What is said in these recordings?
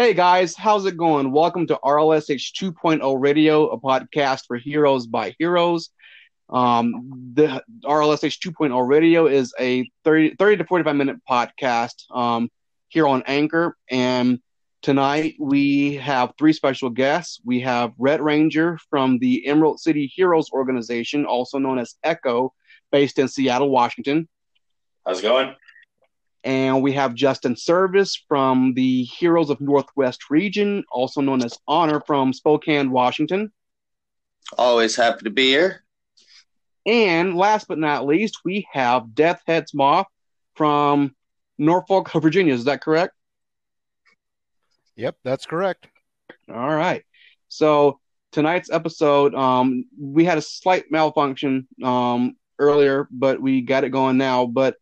Hey guys, how's it going? Welcome to RLSH 2.0 Radio, a podcast for heroes by heroes. Um, the RLSH 2.0 Radio is a 30, 30 to 45 minute podcast um, here on Anchor. And tonight we have three special guests. We have Red Ranger from the Emerald City Heroes organization, also known as ECHO, based in Seattle, Washington. How's it going? And we have Justin Service from the Heroes of Northwest Region, also known as Honor from Spokane, Washington. Always happy to be here. And last but not least, we have Death's Head Moth from Norfolk, Virginia. Is that correct? Yep, that's correct. All right. So tonight's episode, um, we had a slight malfunction um, earlier, but we got it going now. But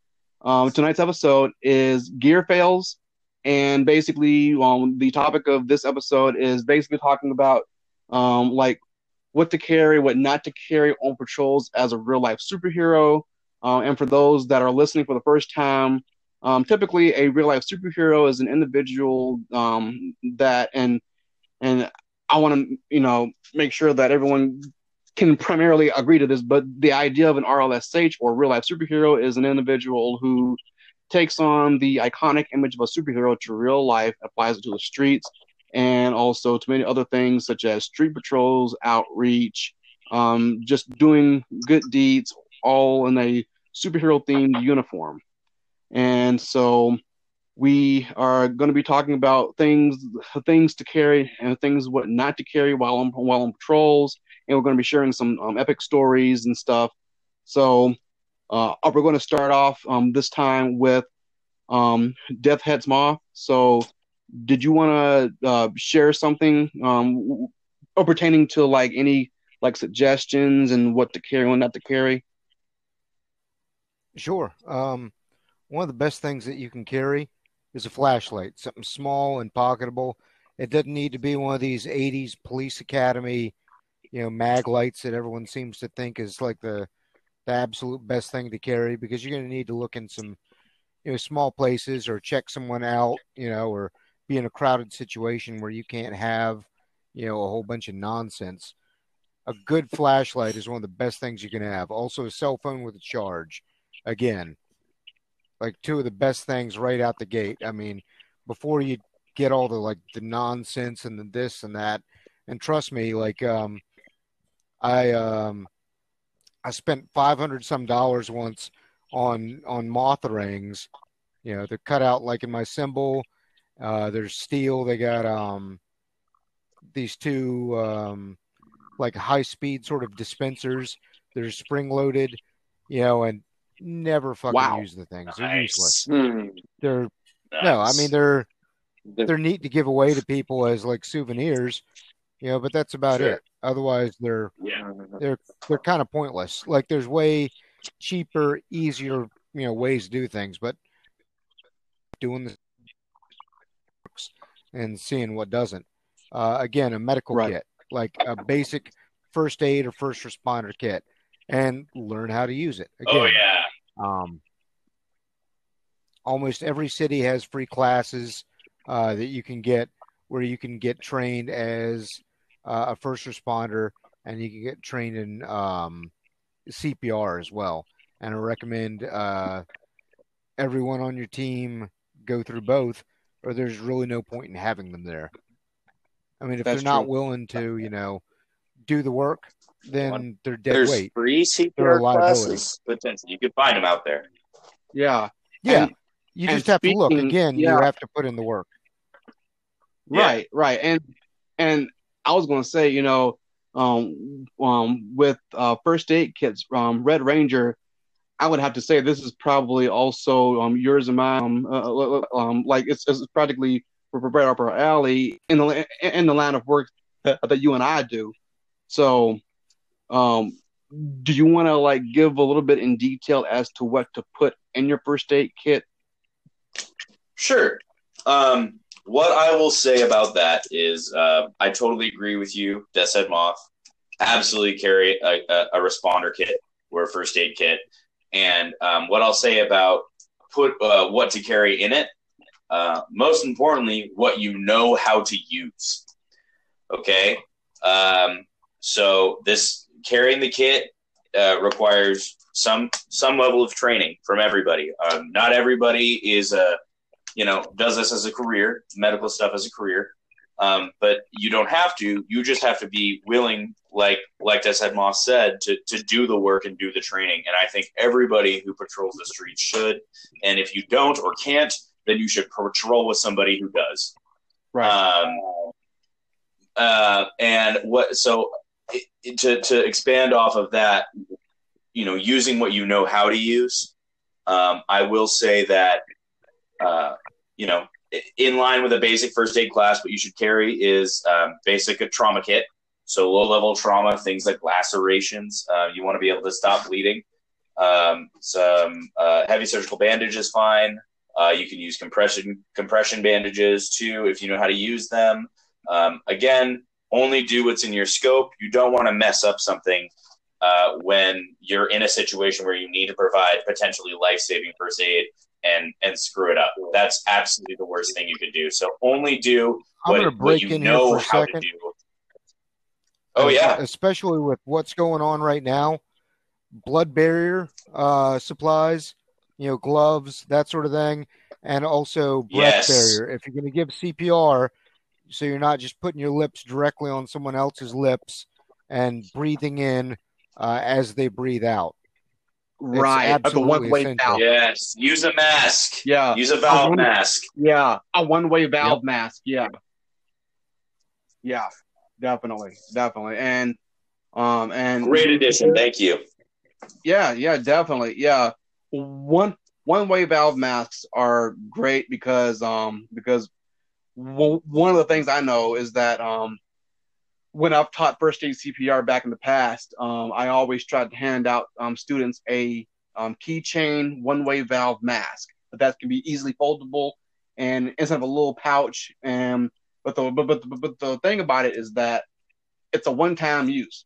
um, tonight's episode is gear fails, and basically, um, the topic of this episode is basically talking about um, like what to carry, what not to carry on patrols as a real life superhero. Uh, and for those that are listening for the first time, um, typically a real life superhero is an individual um, that and and I want to you know make sure that everyone can primarily agree to this, but the idea of an RLSH or real life superhero is an individual who takes on the iconic image of a superhero to real life, applies it to the streets, and also to many other things such as street patrols, outreach, um, just doing good deeds, all in a superhero themed uniform. And so we are going to be talking about things things to carry and things what not to carry while on while on patrols and we're going to be sharing some um, epic stories and stuff. So uh, we're going to start off um, this time with um, Death's Head Moth. So did you want to uh, share something um, pertaining to like any like suggestions and what to carry and not to carry? Sure. Um, one of the best things that you can carry is a flashlight, something small and pocketable. It doesn't need to be one of these 80s police academy you know mag lights that everyone seems to think is like the the absolute best thing to carry because you're going to need to look in some you know small places or check someone out you know or be in a crowded situation where you can't have you know a whole bunch of nonsense. A good flashlight is one of the best things you can have. Also a cell phone with a charge. Again like two of the best things right out the gate. I mean before you get all the like the nonsense and the this and that. And trust me like um I um I spent five hundred some dollars once on on moth rings. You know, they're cut out like in my symbol. Uh, there's steel. They got um these two um like high speed sort of dispensers. They're spring loaded, you know, and never fucking Wow. use the things. They're Nice. useless. Hmm, They're no, I mean they're They're- they're neat to give away to people as like souvenirs, you know, but that's about Sure. it. Otherwise, they're yeah. they're they're kind of pointless. Like there's way cheaper, easier, you know, ways to do things, but doing this and seeing what doesn't. Uh, again, a medical Right. kit, like a basic first aid or first responder kit, and learn how to use it. Again, Oh yeah. um, almost every city has free classes uh, that you can get where you can get trained as uh, a first responder and you can get trained in um, CPR as well. And I recommend uh, everyone on your team go through both, or there's really no point in having them there. I mean, if That's they're not true. willing to, you know, do the work, then they're dead There's weight. free They're a CPR classes. Potentially, you can find them out there. Yeah. Yeah, And- you and just have to look. Again, yeah. you have to put in the work. Yeah. Right, right, and and I was going to say, you know, um, um, with uh, first aid kits, um, Red Ranger, I would have to say this is probably also um yours and mine. Um, uh, um like it's, it's practically right up our alley in the in the line of work that, that you and I do. So, um, do you want to like give a little bit in detail as to what to put in your first aid kit? Sure. Um, what I will say about that is, uh, I totally agree with you, Death Head Moth. Absolutely carry a, a, a responder kit or a first aid kit. And um, what I'll say about put uh, what to carry in it uh, most importantly, what you know how to use. Okay, um, so this carrying the kit uh, requires some some level of training from everybody. Um, not everybody is a you know does this as a career, medical stuff as a career. Um, but you don't have to. You just have to be willing, like like Death's Head Moth said, to to do the work and do the training. And I think everybody who patrols the streets should. And if you don't or can't, then you should patrol with somebody who does. Right. Um, uh, and what so to to expand off of that, you know, using what you know how to use. Um, I will say that, uh, you know, in line with a basic first aid class, what you should carry is um, basic trauma kit. So low level trauma, things like lacerations. Uh, you want to be able to stop bleeding. Um, some uh, heavy surgical bandage is fine. Uh, you can use compression compression bandages too if you know how to use them. Um, again, only do what's in your scope. You don't want to mess up something uh, when you're in a situation where you need to provide potentially life saving first aid and and screw it up. That's absolutely the worst thing you could do. So only do what, what you know how second. to do. Oh yeah, especially with what's going on right now, blood barrier uh, supplies, you know, gloves, that sort of thing, and also breath yes. barrier. If you're going to give CPR, so you're not just putting your lips directly on someone else's lips and breathing in uh, as they breathe out. Right, a one way valve. Yes, use a mask. Yeah, use a valve a mask. Yeah, a one way valve yep. mask. Yeah, yeah, definitely, definitely, and um, and great addition. Thank you. Yeah, yeah, definitely. Yeah, one one way valve masks are great because um because w- one of the things I know is that um when I've taught first aid CPR back in the past, um, I always tried to hand out um, students a um, keychain one-way valve mask. But that can be easily foldable and instead of a little pouch. And but the but, but, but the thing about it is that it's a one-time use.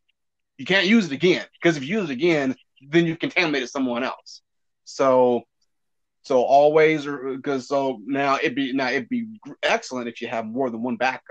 You can't use it again because if you use it again, then you contaminate someone else. So so always because so now it'd be now it'd be excellent if you have more than one backup.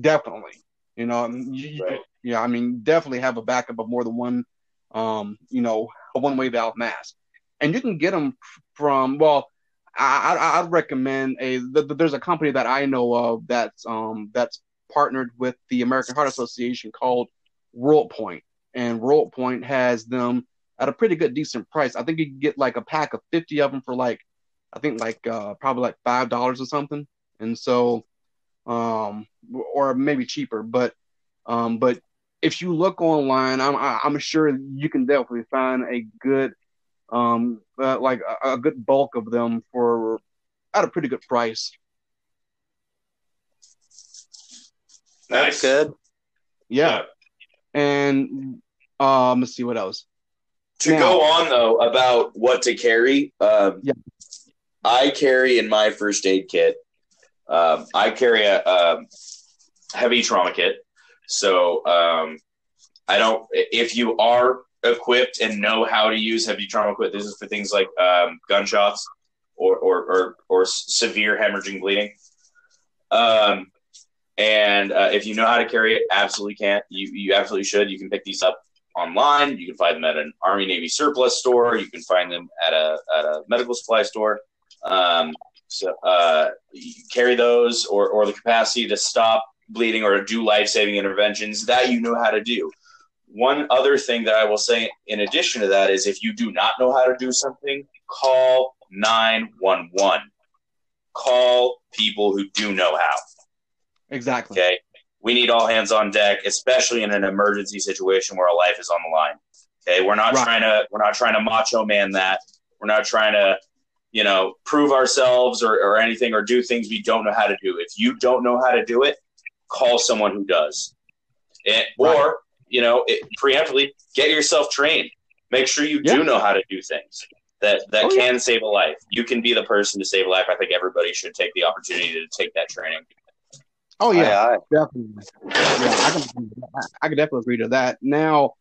Definitely. You know, you, right. yeah, I mean, definitely have a backup of more than one, um, you know, a one-way valve mask, and you can get them from. Well, I, I would recommend a. there's a company that I know of that's um that's partnered with the American Heart Association called WorldPoint, and WorldPoint has them at a pretty good decent price. I think you can get like a pack of 50 of them for like, I think like uh, probably like five dollars or something. And so um, or maybe cheaper. But um, but if you look online, I'm I'm sure you can definitely find a good um uh, like a, a, good bulk of them for at a pretty good price. That's good. Yeah. yeah. And um, let's see what else. To now, go on though about what to carry, um, yeah. I carry in my first aid kit um, I carry a, a, heavy trauma kit, so um, I don't. If you are equipped and know how to use heavy trauma kit, this is for things like um, gunshots or, or or, or severe hemorrhaging bleeding. Um, and uh, if you know how to carry it, absolutely can't. You you absolutely should. You can pick these up online. You can find them at an Army Navy surplus store. You can find them at a at a medical supply store. Um, so uh, carry those or, or the capacity to stop bleeding or to do life saving interventions that you know how to do. One other thing that I will say in addition to that is if you do not know how to do something, call 911. Call people who do know how. Exactly. Okay. We need all hands on deck, especially in an emergency situation where a life is on the line. Okay. We're not right. trying to we're not trying to macho man that. We're not trying to you know, prove ourselves or, or anything or do things we don't know how to do. If you don't know how to do it, call someone who does. It, right. Or, you know, it, preemptively get yourself trained. Make sure you yeah. do know how to do things that, that oh, can yeah. save a life. You can be the person to save a life. I think everybody should take the opportunity to take that training. Oh yeah, definitely. Yeah, I can, I can definitely agree to that. Now,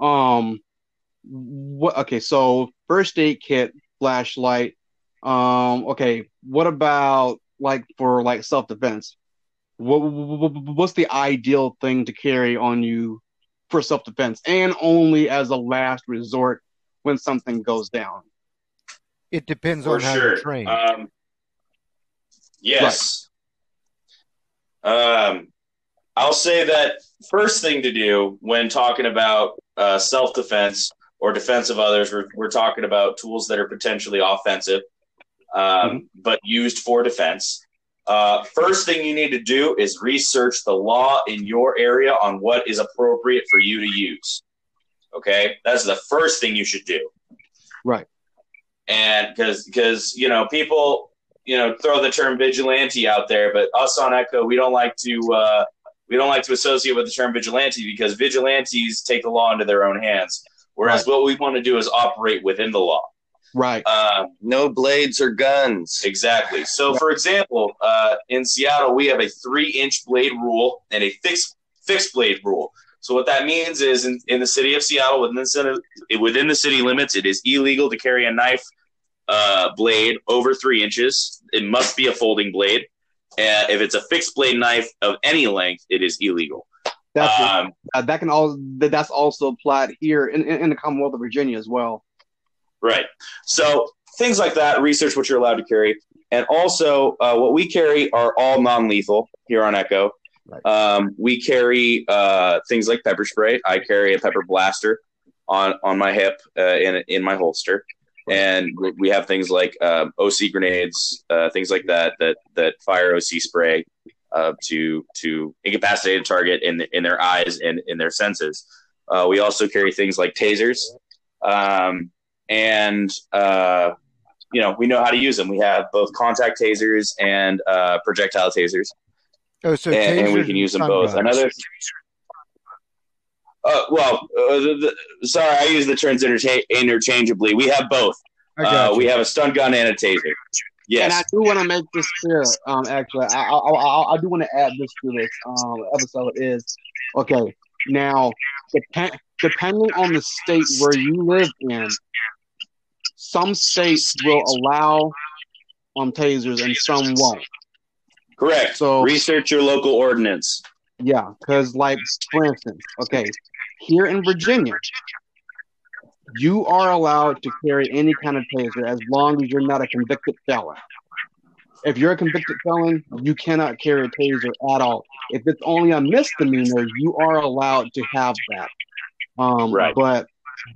um, what? Okay, so first aid kit, flashlight, um, okay, what about like for like self defense, what, what's the ideal thing to carry on you for self defense, and only as a last resort when something goes down? It depends For on how you're trained. Um, yes. Um, I'll say that first thing to do when talking about uh, self defense or defense of others, we're, we're talking about tools that are potentially offensive, um, but used for defense. Uh, first thing you need to do is research the law in your area on what is appropriate for you to use. Okay, that's the first thing you should do. Right. And because because you know people you know throw the term vigilante out there, but us on Echo we don't like to uh, we don't like to associate with the term vigilante because vigilantes take the law into their own hands, whereas what we want to do is operate within the law. Right. Uh, No blades or guns. Exactly. So, for example, uh, in Seattle, we have a three-inch blade rule and a fixed fixed blade rule. So, what that means is, in, in the city of Seattle, within the city, within the city limits, it is illegal to carry a knife uh, blade over three inches. It must be a folding blade. Uh, if it's a fixed blade knife of any length, it is illegal. That's Um, uh, that can all that- that's also applied here in, in, in the Commonwealth of Virginia as well. Right. So things like that, research what you're allowed to carry. And also, uh, what we carry are all non lethal here on Echo. Right. Um, we carry uh, things like pepper spray. I carry a pepper blaster on, on my hip uh, in, in my holster. And we- we have things like um, OC grenades, uh, things like that, that, that fire OC spray uh, to, to incapacitate a target in, in their eyes and in their senses. Uh, we also carry things like tasers. Um, and uh, you know we know how to use them. We have both contact tasers and uh, projectile tasers, oh, so and, and we can use them both. guns. Another, uh, well, uh, the, the, sorry, I use the terms intercha- interchangeably. We have both. Uh, we have a stun gun and a taser. Yes. And I do want to make this clear. Um, actually, I I, I, I do want to add this to this um episode is okay. Now, dep- depending on the state where you live in, some states will allow um tasers and some won't. correct. So Research your local ordinance. yeah, because like for instance, okay, here in Virginia, you are allowed to carry any kind of taser as long as you're not a convicted felon. If you're a convicted felon, you cannot carry a taser at all. If it's only a misdemeanor, you are allowed to have that. Um, Right. But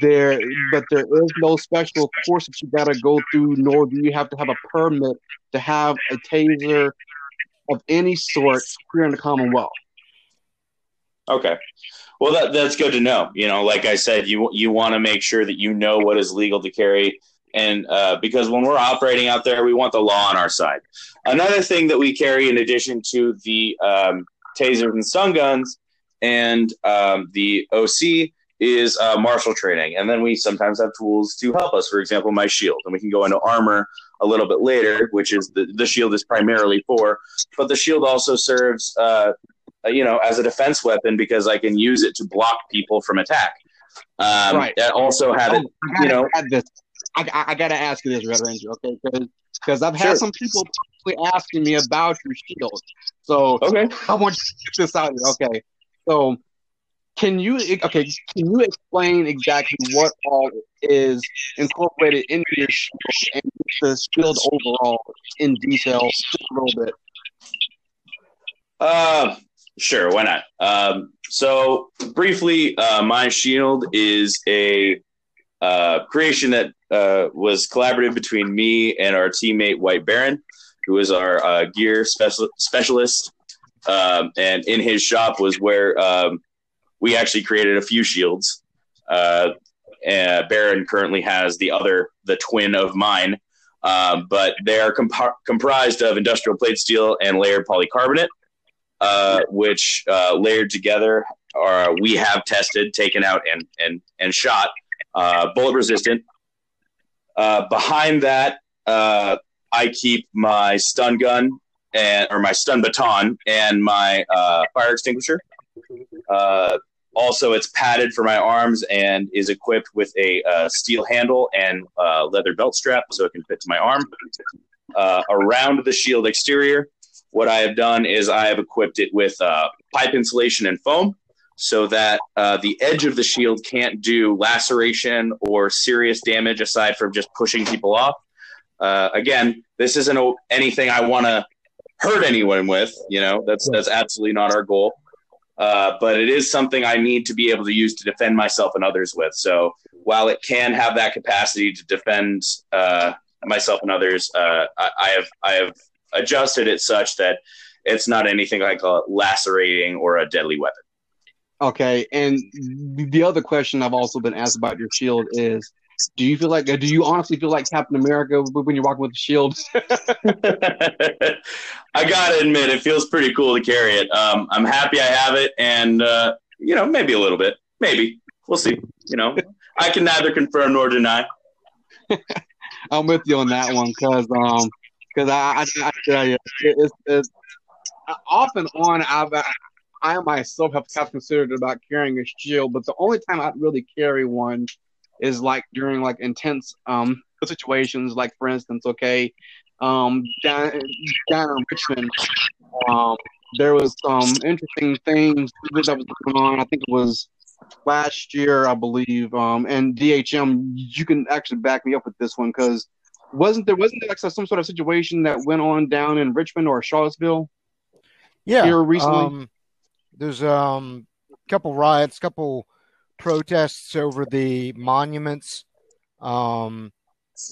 there, but there is no special course that you got to go through, nor do you have to have a permit to have a taser of any sort here in the Commonwealth. Okay. Well, that that's good to know. You know, like I said, you you want to make sure that you know what is legal to carry, and uh, because when we're operating out there, we want the law on our side. Another thing that we carry, in addition to the um, tasers and stun guns and um, the OC, is uh, martial training, and then we sometimes have tools to help us. For example, my shield, and we can go into armor a little bit later, which is the the shield is primarily for, but the shield also serves. Uh, you know, as a defense weapon because I can use it to block people from attack. Um, Right. I also have it, Oh, I gotta you know, add this. I, I, I gotta ask you this, Red Ranger, okay? Because I've Sure. had some people asking me about your shield. So okay. I want you to get this out here, okay? So can you okay? Can you explain exactly what all is incorporated into your shield and the shield overall in detail, just a little bit? Uh, sure, why not? Um, so briefly, uh, my shield is a uh, creation that uh, was collaborative between me and our teammate White Baron, who is our uh, gear special- specialist. Um, and in his shop was where um, we actually created a few shields. Uh, and Baron currently has the other, the twin of mine, um, but they are comp- comprised of industrial plate steel and layered polycarbonate uh, which uh, layered together are we have tested, taken out, and and and shot, uh, bullet resistant. Uh, behind that, uh, I keep my stun gun and or my stun baton and my uh, fire extinguisher. Uh, also, it's padded for my arms and is equipped with a uh, steel handle and uh, leather belt strap, so it can fit to my arm. uh, around the shield exterior. What I have done is I have equipped it with uh, pipe insulation and foam so that uh, the edge of the shield can't do laceration or serious damage aside from just pushing people off. Uh, again, this isn't anything I want to hurt anyone with. You know, that's that's absolutely not our goal. Uh, but it is something I need to be able to use to defend myself and others with. So while it can have that capacity to defend uh, myself and others, uh, I, I, have I have adjusted it such that it's not anything like a lacerating or a deadly weapon. Okay, and the other question I've also been asked about your shield is do you feel like do you honestly feel like Captain America when you're walking with the shield? I gotta admit, it feels pretty cool to carry it. Um, I'm happy I have it, and uh, you know, maybe a little bit, maybe we'll see. You know, I can neither confirm nor deny. I'm with you on that one because um because I, I, I tell you it's, it's off and on I've I myself have, have considered about carrying a shield, but the only time I'd really carry one is like during like intense um situations, like for instance, okay, um down down in Richmond, um there was some interesting things that was going on. I think it was last year, I believe. Um, and DHM, you can actually back me up with this one because wasn't there wasn't there like some sort of situation that went on down in Richmond or Charlottesville? Yeah, here recently. Um, there's um a couple riots, couple protests over the monuments um,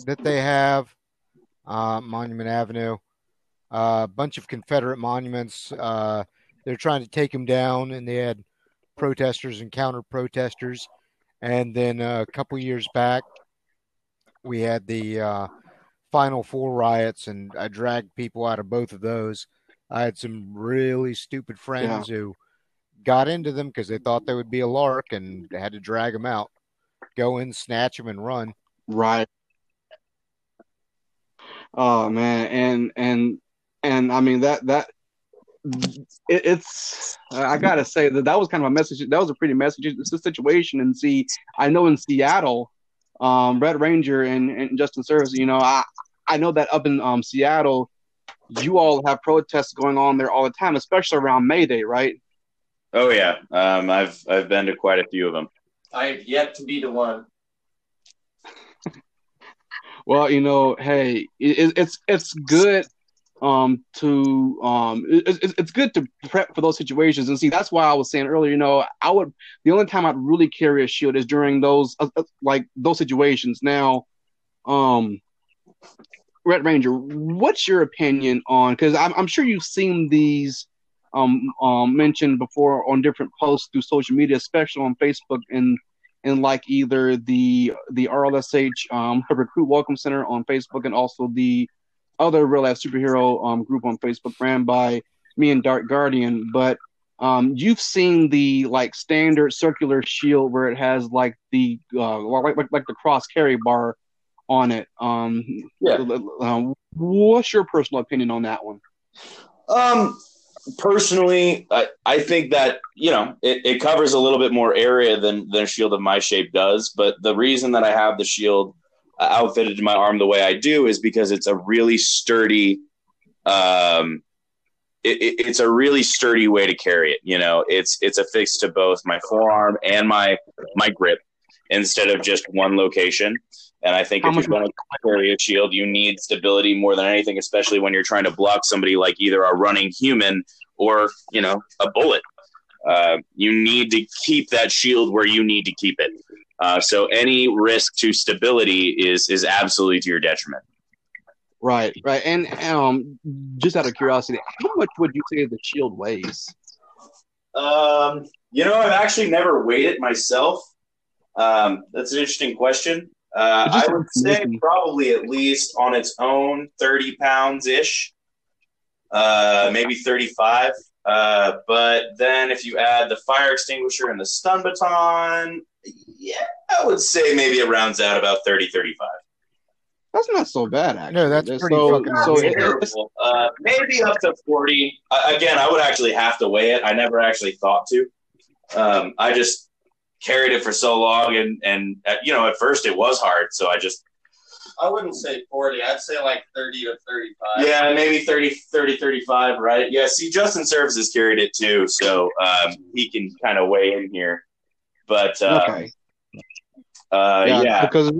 that they have, uh, Monument Avenue, a uh, bunch of Confederate monuments. Uh, they're trying to take them down, and they had protesters and counter protesters. And then uh, a couple years back, we had the uh, Final Four riots, and I dragged people out of both of those. I had some really stupid friends yeah. who got into them because they thought they would be a lark and had to drag them out, go in, snatch them, and run. Right. Oh man, and and and I mean that that it, it's I gotta say that that was kind of a message. That was a pretty message. It's a situation, and see, I know in Seattle, um, Red Ranger and, and Justin Service, you know, I I know that up in um, Seattle, you all have protests going on there all the time, especially around May Day, right? Oh yeah, um, I've I've been to quite a few of them. I have yet to be the one. well, you know, hey, it, it's it's good um to um it, it's good to prep for those situations and see that's why i was saying earlier you know i would the only time i'd really carry a shield is during those uh, uh like those situations now um red ranger what's your opinion on because I'm, I'm sure you've seen these um, um, mentioned before on different posts through social media, especially on Facebook and and like either the the RLSH um, Recruit Welcome Center on Facebook and also the other real life superhero um, group on Facebook ran by me and Dark Guardian. But um, you've seen the like standard circular shield where it has like the uh, like, like, like the cross carry bar on it. Um, yeah. Um, what's your personal opinion on that one? Um, personally, I, I think that you know it, it covers a little bit more area than than a shield of my shape does. But the reason that I have the shield uh, outfitted to my arm the way I do is because it's a really sturdy. Um, it, it, it's a really sturdy way to carry it. You know, it's it's affixed to both my forearm and my my grip instead of just one location. And I think How if you're going to carry a shield, you need stability more than anything, especially when you're trying to block somebody like either a running human or you know a bullet. Uh, you need to keep that shield where you need to keep it. Uh, so any risk to stability is is absolutely to your detriment. Right, right, and um, just out of curiosity, how much would you say the shield weighs? Um, you know, I've actually never weighed it myself. Um, that's an interesting question. Uh, I would say probably at least on its own, thirty pounds ish, uh, maybe thirty-five. Uh, but then if you add the fire extinguisher and the stun baton, yeah, I would say maybe it rounds out about 30, 35. That's not so bad, actually. No, that's pretty so, fucking so terrible. Uh, maybe up to 40. Uh, again, I would actually have to weigh it. I never actually thought to. Um, I just carried it for so long, and and uh, you know, at first it was hard, so I just I wouldn't say 40. I'd say like 30 to 35. Yeah, maybe 30, 30, 35, right? Yeah, see, Justin Services carried it too, so um, he can kind of weigh in here. But uh, okay. uh, yeah, yeah, because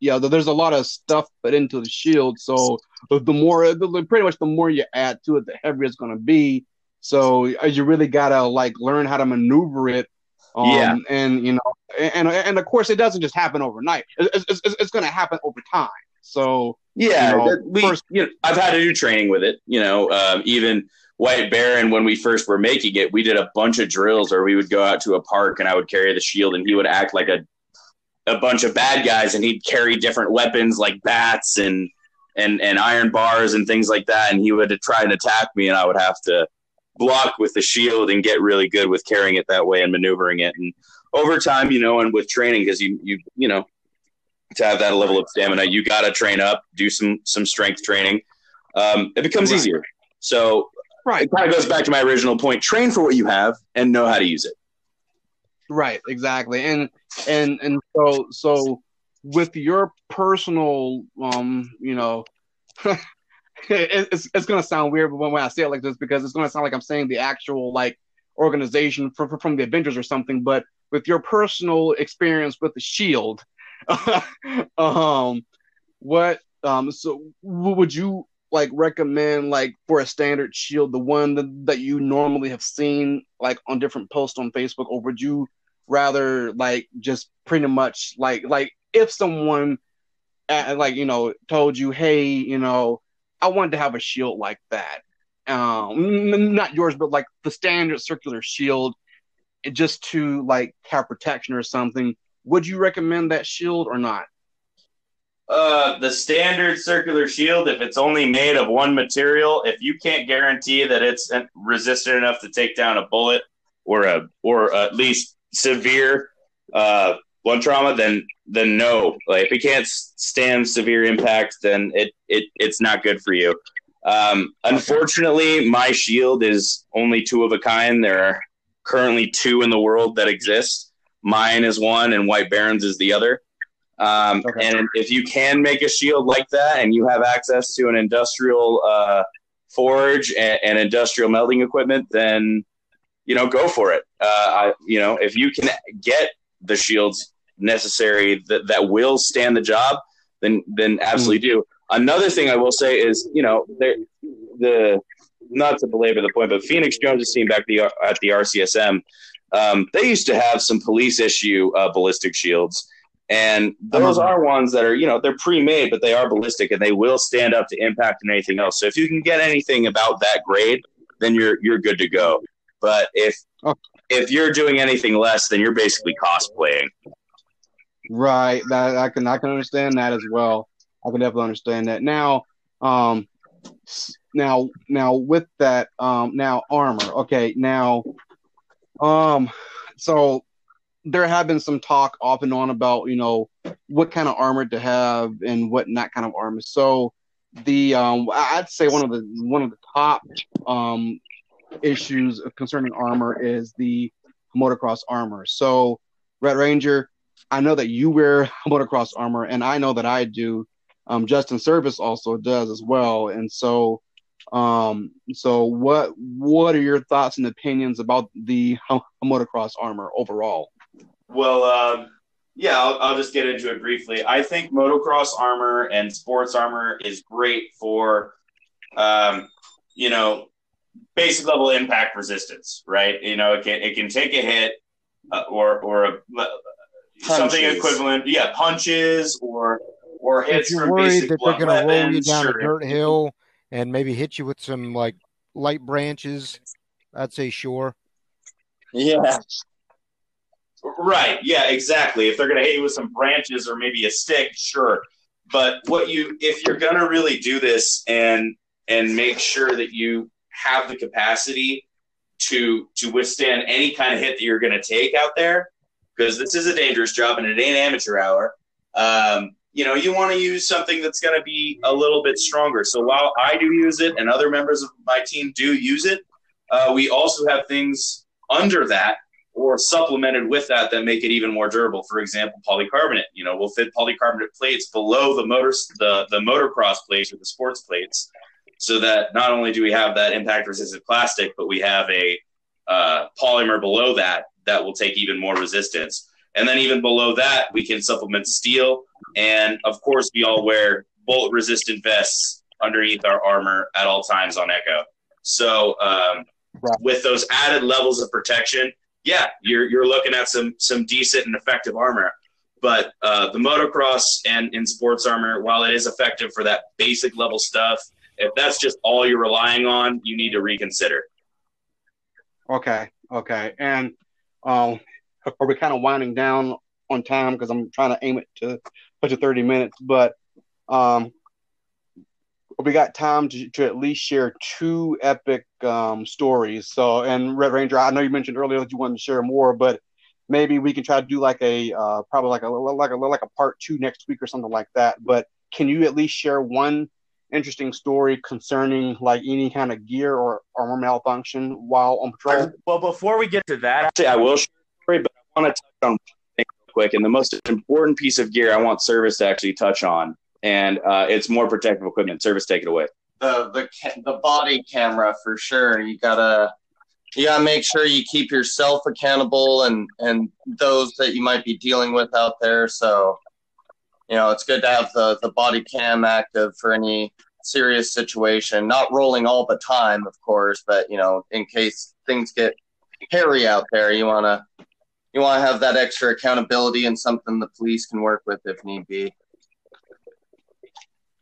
yeah, there's a lot of stuff put into the shield. So the more, the, pretty much the more you add to it, the heavier it's going to be. So uh, you really gotta like learn how to maneuver it. Um, Yeah. and you know, and and of course, it doesn't just happen overnight. It's, it's, it's, going to happen over time. So Yeah, you know, that- we, first- you know, I've had to do training with it. You know, um, even White Baron, when we first were making it, we did a bunch of drills where we would go out to a park and I would carry the shield and he would act like a a bunch of bad guys and he'd carry different weapons like bats and and and iron bars and things like that and he would try and attack me and I would have to block with the shield and get really good with carrying it that way and maneuvering it and over time you know and with training because you you you know to have that level of stamina you got to train up do some some strength training um, it becomes Right. easier so right, it kind of goes back to my original point train for what you have and know how to use it right, exactly. And and and so so with your personal, um, you know. it, it's it's gonna sound weird when, when I say it like this because it's gonna sound like I'm saying the actual like organization from from the Avengers or something. But with your personal experience with the Shield, um, what um, so would you like recommend like for a standard Shield, the one that, that you normally have seen like on different posts on Facebook, or would you rather like just pretty much like like if someone uh, like you know told you hey you know I wanted to have a shield like that. Um, not yours, but like the standard circular shield, just to like have protection or something. Would you recommend that shield or not? Uh, the standard circular shield, if it's only made of one material, if you can't guarantee that it's resistant enough to take down a bullet or a or at least severe uh, blunt trauma, then then no. Like if it can't stand severe impact, then it it it's not good for you. Um, unfortunately, my shield is only two of a kind. There are currently two in the world that exist. Mine is one, and White Barons is the other. Um, Okay. And if you can make a shield like that, and you have access to an industrial uh, forge and, and industrial melting equipment, then you know go for it. Uh, I, you know, if you can get the shields necessary that, that will stand the job, then then absolutely do. Another thing I will say is, you know, there, the not to belabor the point, but Phoenix Jones' team back the, at the RCSM, um, they used to have some police issue uh, ballistic shields. And those are ones that are, you know, they're pre-made, but they are ballistic and they will stand up to impact and anything else. So if you can get anything about that grade, then you're you're good to go. But if Okay. if you're doing anything less, then you're basically cosplaying. Right. That I can I can understand that as well. I can definitely understand that. Now, um, now now with that, um, now armor. Okay. Now, um, so there have been some talk off and on about you know what kind of armor to have and what not kind of armor. So the um, I'd say one of the one of the top um issues concerning armor is the motocross armor. So Red Ranger, I know that you wear motocross armor, and I know that I do. Um, Justin Service also does as well, and so, um, so what what are your thoughts and opinions about the motocross armor overall? Well, um, yeah, I'll, I'll just get into it briefly. I think motocross armor and sports armor is great for, um, you know, basic level impact resistance, right? You know, it can it can take a hit uh, or or a, something equivalent, yeah, punches or or hits if you're from worried that they're going to roll you down sure. a dirt hill and maybe hit you with some like light branches, I'd say sure. Yeah. Right. Yeah, exactly. If they're going to hit you with some branches or maybe a stick, sure. But what you if you're going to really do this and and make sure that you have the capacity to to withstand any kind of hit that you're going to take out there because this is a dangerous job and it ain't amateur hour. Um, you know, you want to use something that's going to be a little bit stronger. So while I do use it and other members of my team do use it, uh, we also have things under that or supplemented with that that make it even more durable. For example, polycarbonate. You know, we'll fit polycarbonate plates below the motor the the motocross plates or the sports plates, so that not only do we have that impact resistant plastic, but we have a uh, polymer below that that will take even more resistance. And then even below that, we can supplement steel, and of course, we all wear bullet resistant vests underneath our armor at all times on Echo. So um, Right. with those added levels of protection, yeah, you're you're looking at some some decent and effective armor. But uh, the motocross and in sports armor, while it is effective for that basic level stuff, if that's just all you're relying on, you need to reconsider. Okay, okay. And um, are we kind of winding down on time because I'm trying to aim it to put to 30 minutes, but um, we got time to, to at least share two epic um, stories. So, and Red Ranger, I know you mentioned earlier that you wanted to share more, but maybe we can try to do like a uh, probably like a like a like a part two next week or something like that. But can you at least share one interesting story concerning like any kind of gear or armor malfunction while on patrol? Well, before we get to that, actually, I will share a story, but I want to touch on one thing real quick. And the most important piece of gear I want service to actually touch on, and uh, it's more protective equipment. Service, take it away. The the ca- the body camera for sure. You gotta you gotta make sure you keep yourself accountable and and those that you might be dealing with out there. So you know it's good to have the the body cam active for any serious situation. Not rolling all the time, of course, but you know in case things get hairy out there, you wanna you want to have that extra accountability and something the police can work with if need be.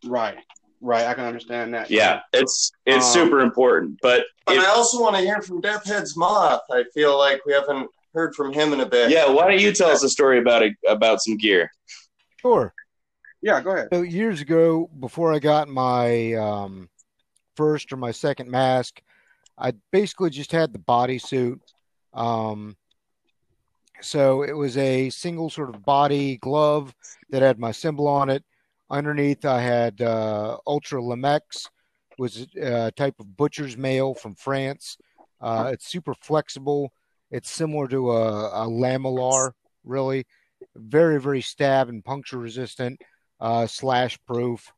Right, right. I can understand that. Yeah, it's it's Um, super important. But But if- I also want to hear from Death's Head Moth. I feel like we haven't heard from him in a bit. yeah, why don't you tell us a story about a, about some gear? Sure. Yeah, go ahead. So years ago, before I got my um, first or my second mask, I basically just had the bodysuit. Um, so it was a single sort of body glove that had my symbol on it. Underneath, I had uh, Ultra Lemex, was a type of butcher's mail from France. Uh, it's super flexible. It's similar to a, a lamellar, really. Very, very stab and puncture resistant uh, slash proof,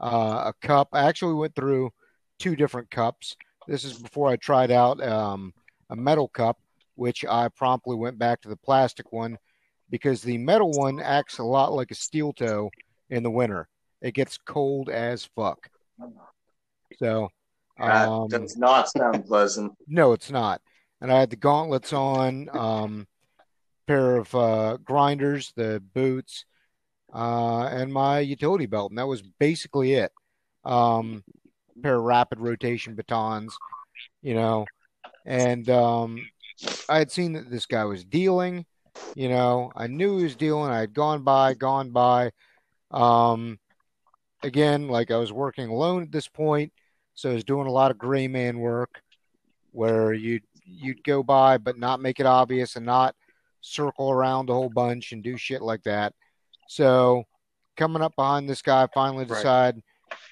uh, a cup. I actually went through two different cups. This is before I tried out um, a metal cup, which I promptly went back to the plastic one because the metal one acts a lot like a steel toe in the winter. It gets cold as fuck. So, That um, does not sound pleasant. no, it's not. And I had the gauntlets on, um, pair of uh, grinders, the boots, uh, and my utility belt, and that was basically it. Um, pair of rapid rotation batons, you know, and um, I had seen that this guy was dealing. You know, I knew he was dealing. I had gone by, gone by. Um, again, like I was working alone at this point, so I was doing a lot of gray man work where you you'd go by but not make it obvious and not circle around a whole bunch and do shit like that. So coming up behind this guy, finally Right. decide,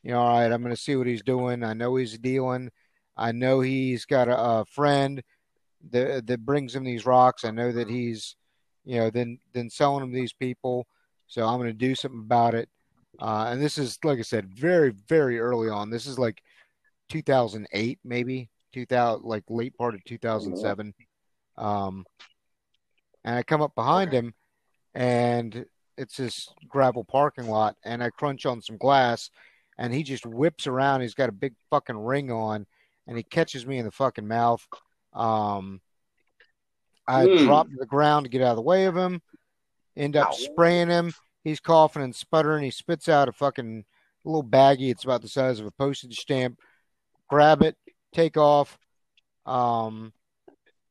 you know, all right, I'm going to see what he's doing. I know he's dealing. I know he's got a, a friend that that brings him these rocks. I know that he's, you know, then then selling them to these people. So I'm going to do something about it. Uh, and this is, like I said, very very early on. This is like 2008, maybe 2000, like late part of 2007. Um, and I come up behind Okay. him, and it's this gravel parking lot, and I crunch on some glass, and he just whips around. He's got a big fucking ring on, and he catches me in the fucking mouth. Um, I Hmm. drop to the ground to get out of the way of him. End up Ow. spraying him. He's coughing and sputtering. He spits out a fucking little baggie. It's about the size of a postage stamp. Grab it, take off. Um,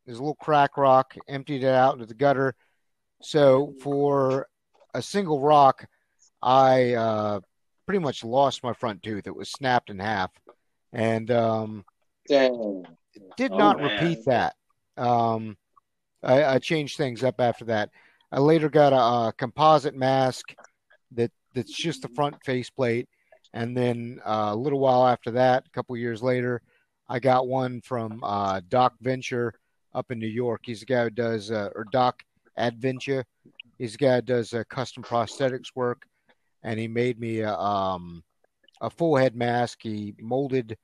there's a little crack rock. Emptied it out into the gutter. So for a single rock, I uh, pretty much lost my front tooth. It was snapped in half, and um, Dang. did Oh, not man. repeat that. Um, I, I changed things up after that. I later got a, a composite mask that that's just the front faceplate, and then uh, a little while after that, a couple years later, I got one from uh, Doc Venture, up in New York. He's the guy who does, uh, or Doc Adventure. He's guy does uh, custom prosthetics work, and he made me a, um, a full head mask. He molded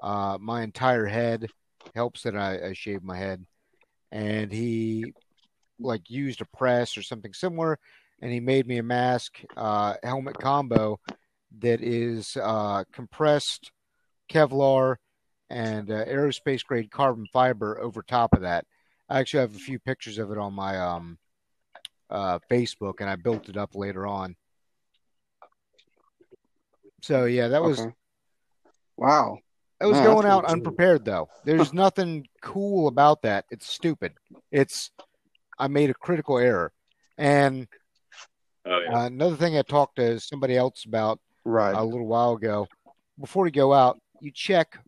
uh, my entire head. Helps that I, I shave my head, and he like used a press or something similar, and he made me a mask uh, helmet combo that is uh, compressed Kevlar and uh, aerospace grade carbon fiber over top of that. I actually have a few pictures of it on my um, uh, Facebook, and I built it up later on. So yeah, that was Okay. Wow. I was Man, going out really cool. unprepared though. There's nothing cool about that. It's stupid. It's I made a critical error. And Oh yeah. uh, another thing I talked to somebody else about Right. a little while ago. Before you go out, you check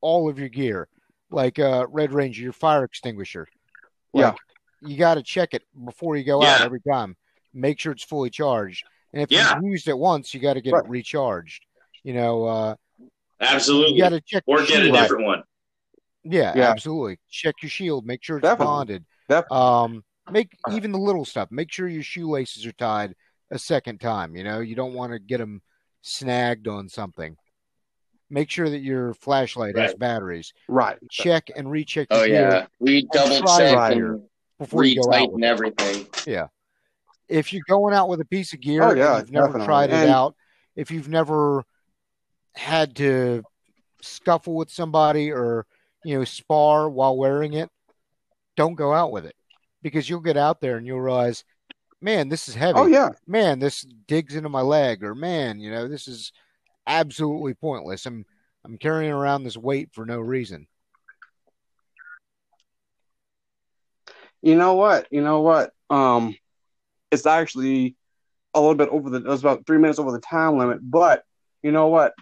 all of your gear, like uh, Red Ranger, your fire extinguisher. Yeah. Like, you got to check it before you go out every time. Make sure it's fully charged. And if Yeah. you've used it once, you got to get Right. it recharged. You know, uh, Absolutely. you got to check or get a shield. different one. Yeah, Yeah. absolutely. Check your shield. Make sure it's Definitely. bonded. Definitely. Um, make even the little stuff. Make sure your shoelaces are tied a second time. You know, you don't want to get them snagged on something. Make sure that your flashlight has batteries. Right. Check and recheck. Oh your yeah, we double check right. And before you go out. retighten With it. everything. If you're going out with a piece of gear Oh, and yeah, you've never definitely. tried it And- out, if you've never had to scuffle with somebody or you know spar while wearing it, don't go out with it because you'll get out there and you'll realize, man, this is heavy. Oh yeah. man, this digs into my leg, or man, you know, this is absolutely pointless. I'm I'm carrying around this weight for no reason. You know what? You know what? Um, it's actually a little bit over the. It was about three minutes over the time limit, but you know what?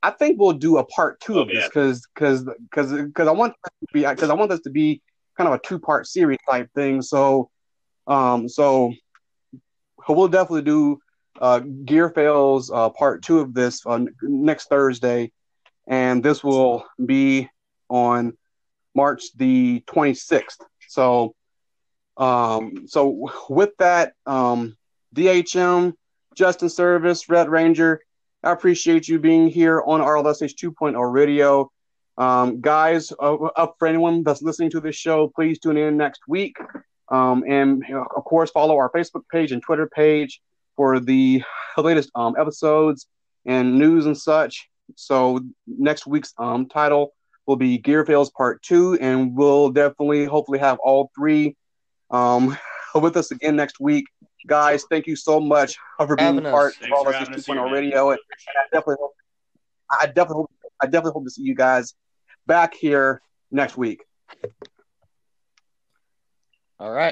I think we'll do a part two Oh, of this because because because because I want to be because I want this to be kind of a two part series type thing. So, um, so we'll definitely do uh, Gear Fails uh, part two of this on next Thursday, and this will be on March the twenty sixth. So. Um, so with that, um, DHM, Justin Service, Red Ranger, I appreciate you being here on RLSH 2.0 radio. Um, guys, uh, up for anyone that's listening to this show, please tune in next week. Um, and of course, follow our Facebook page and Twitter page for the latest um, episodes and news and such. So next week's um, title will be Gear Fails Part Two, and we'll definitely, hopefully, have all three um, with us again next week. Guys, thank you so much for being Having us. part of Thanks all for this having us here, 2.0 man. radio. And I definitely hope, I definitely hope, I definitely hope to see you guys back here next week. All right.